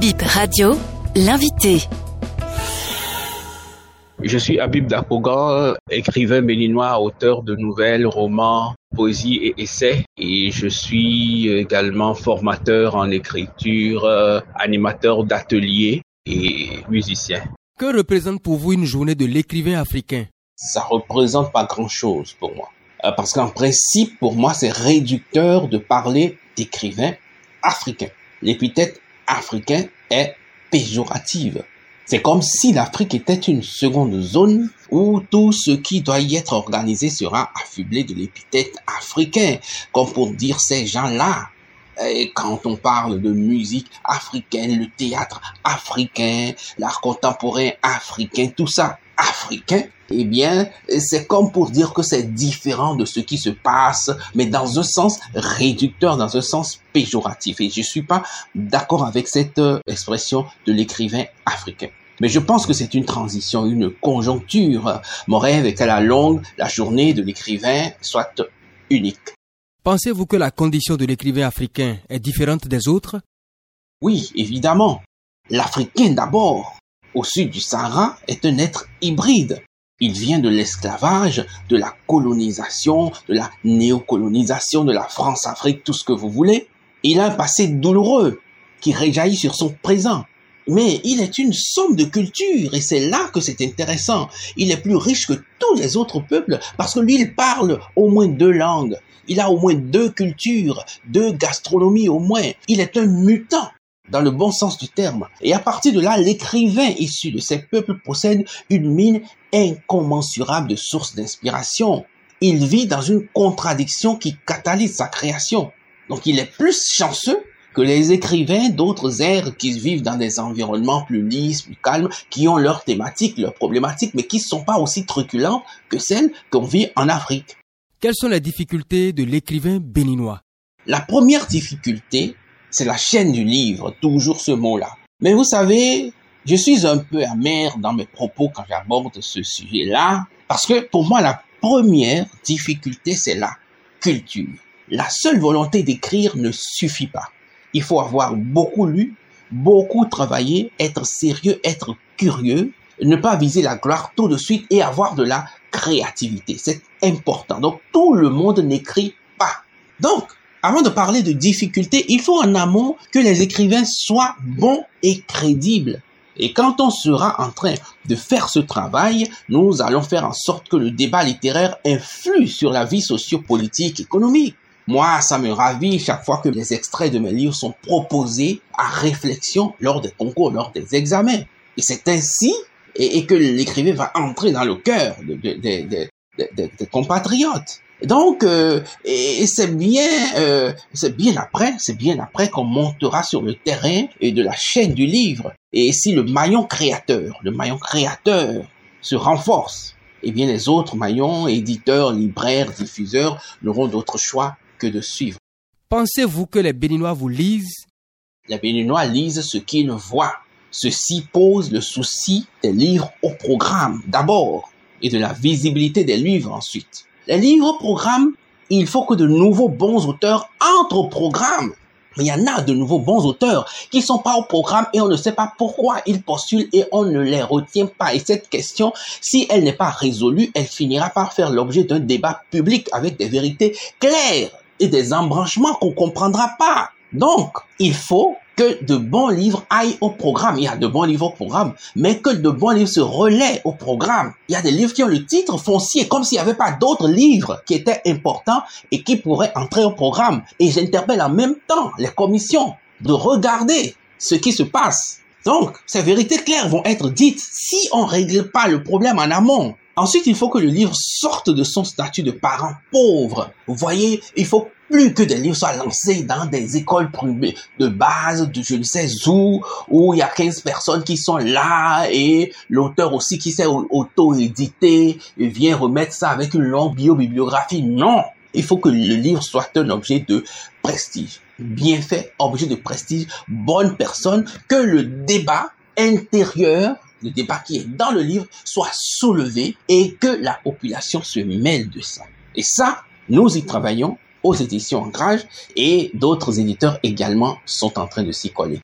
Bip Radio, l'invité. Je suis Habib Dakogan, écrivain béninois, auteur de nouvelles, romans, poésie et essais. Et je suis également formateur en écriture, euh, animateur d'ateliers et musicien. Que représente pour vous une journée de l'écrivain africain? Ça représente pas grand-chose pour moi. Euh, parce qu'en principe, pour moi, c'est réducteur de parler d'écrivain africain. L'épithète africain est péjorative. C'est comme si l'Afrique était une seconde zone où tout ce qui doit y être organisé sera affublé de l'épithète africain, comme pour dire ces gens-là. Et quand on parle de musique africaine, le théâtre africain, l'art contemporain africain, tout ça africain, eh bien, c'est comme pour dire que c'est différent de ce qui se passe, mais dans un sens réducteur, dans un sens péjoratif. Et je suis pas d'accord avec cette euh, expression de l'écrivain africain. Mais je pense que c'est une transition, une conjoncture. Mon rêve est qu'à la longue, la journée de l'écrivain soit unique. Pensez-vous que la condition de l'écrivain africain est différente des autres? Oui, évidemment. L'Africain d'abord, au sud du Sahara, est un être hybride. Il vient de l'esclavage, de la colonisation, de la néocolonisation de la France-Afrique, tout ce que vous voulez. Il a un passé douloureux qui réjaillit sur son présent. Mais il est une somme de cultures et c'est là que c'est intéressant. Il est plus riche que tous les autres peuples parce que lui, il parle au moins deux langues. Il a au moins deux cultures, deux gastronomies au moins. Il est un mutant dans le bon sens du terme. Et à partir de là, l'écrivain issu de ces peuples possède une mine incommensurable de sources d'inspiration. Il vit dans une contradiction qui catalyse sa création. Donc il est plus chanceux que les écrivains d'autres ères qui vivent dans des environnements plus lisses, plus calmes, qui ont leurs thématiques, leurs problématiques, mais qui ne sont pas aussi truculents que celles qu'on vit en Afrique. Quelles sont les difficultés de l'écrivain béninois? La première difficulté, c'est la chaîne du livre, toujours ce mot-là. Mais vous savez, je suis un peu amer dans mes propos quand j'aborde ce sujet-là, parce que pour moi, la première difficulté, c'est la culture. La seule volonté d'écrire ne suffit pas. Il faut avoir beaucoup lu, beaucoup travaillé, être sérieux, être curieux, ne pas viser la gloire tout de suite et avoir de la créativité. C'est important. Donc tout le monde n'écrit pas. Donc, avant de parler de difficultés, il faut en amont que les écrivains soient bons et crédibles. Et quand on sera en train de faire ce travail, nous allons faire en sorte que le débat littéraire influe sur la vie sociopolitique, économique. Moi, ça me ravit chaque fois que les extraits de mes livres sont proposés à réflexion lors des concours, lors des examens. Et c'est ainsi et, que l'écrivain va entrer dans le cœur des de, compatriotes. Donc, euh, et, c'est bien, euh, c'est bien après, c'est bien après qu'on montera sur le terrain et de la chaîne du livre. Et si le maillon créateur, le maillon créateur se renforce, eh bien les autres maillons, éditeurs, libraires, diffuseurs, n'auront d'autre choix que de suivre. Pensez-vous que les Béninois vous lisent? Les Béninois lisent ce qu'ils voient. Ceci pose le souci des livres au programme d'abord et de la visibilité des livres ensuite. Les livres au programme, il faut que de nouveaux bons auteurs entrent au programme. Mais il y en a de nouveaux bons auteurs qui sont pas au programme et on ne sait pas pourquoi ils postulent et on ne les retient pas. Et cette question, si elle n'est pas résolue, elle finira par faire l'objet d'un débat public avec des vérités claires et des embranchements qu'on comprendra pas. Donc, il faut que de bons livres aillent au programme. Il y a de bons livres au programme, mais que de bons livres se relaient au programme. Il y a des livres qui ont le titre foncier, comme s'il n'y avait pas d'autres livres qui étaient importants et qui pourraient entrer au programme. Et j'interpelle en même temps les commissions de regarder ce qui se passe. Donc, ces vérités claires vont être dites si on ne règle pas le problème en amont. Ensuite, il faut que le livre sorte de son statut de parent pauvre. Vous voyez, il faut plus que des livres soient lancés dans des écoles de base, de je ne sais où, où il y a 15 personnes qui sont là et l'auteur aussi qui s'est auto-édité vient remettre ça avec une longue bio-bibliographie. Non! Il faut que le livre soit un objet de prestige. Bien fait, objet de prestige, bonne personne, que le débat intérieur le débat qui est dans le livre soit soulevé et que la population se mêle de ça. Et ça, nous y travaillons aux éditions Ancrage et d'autres éditeurs également sont en train de s'y coller.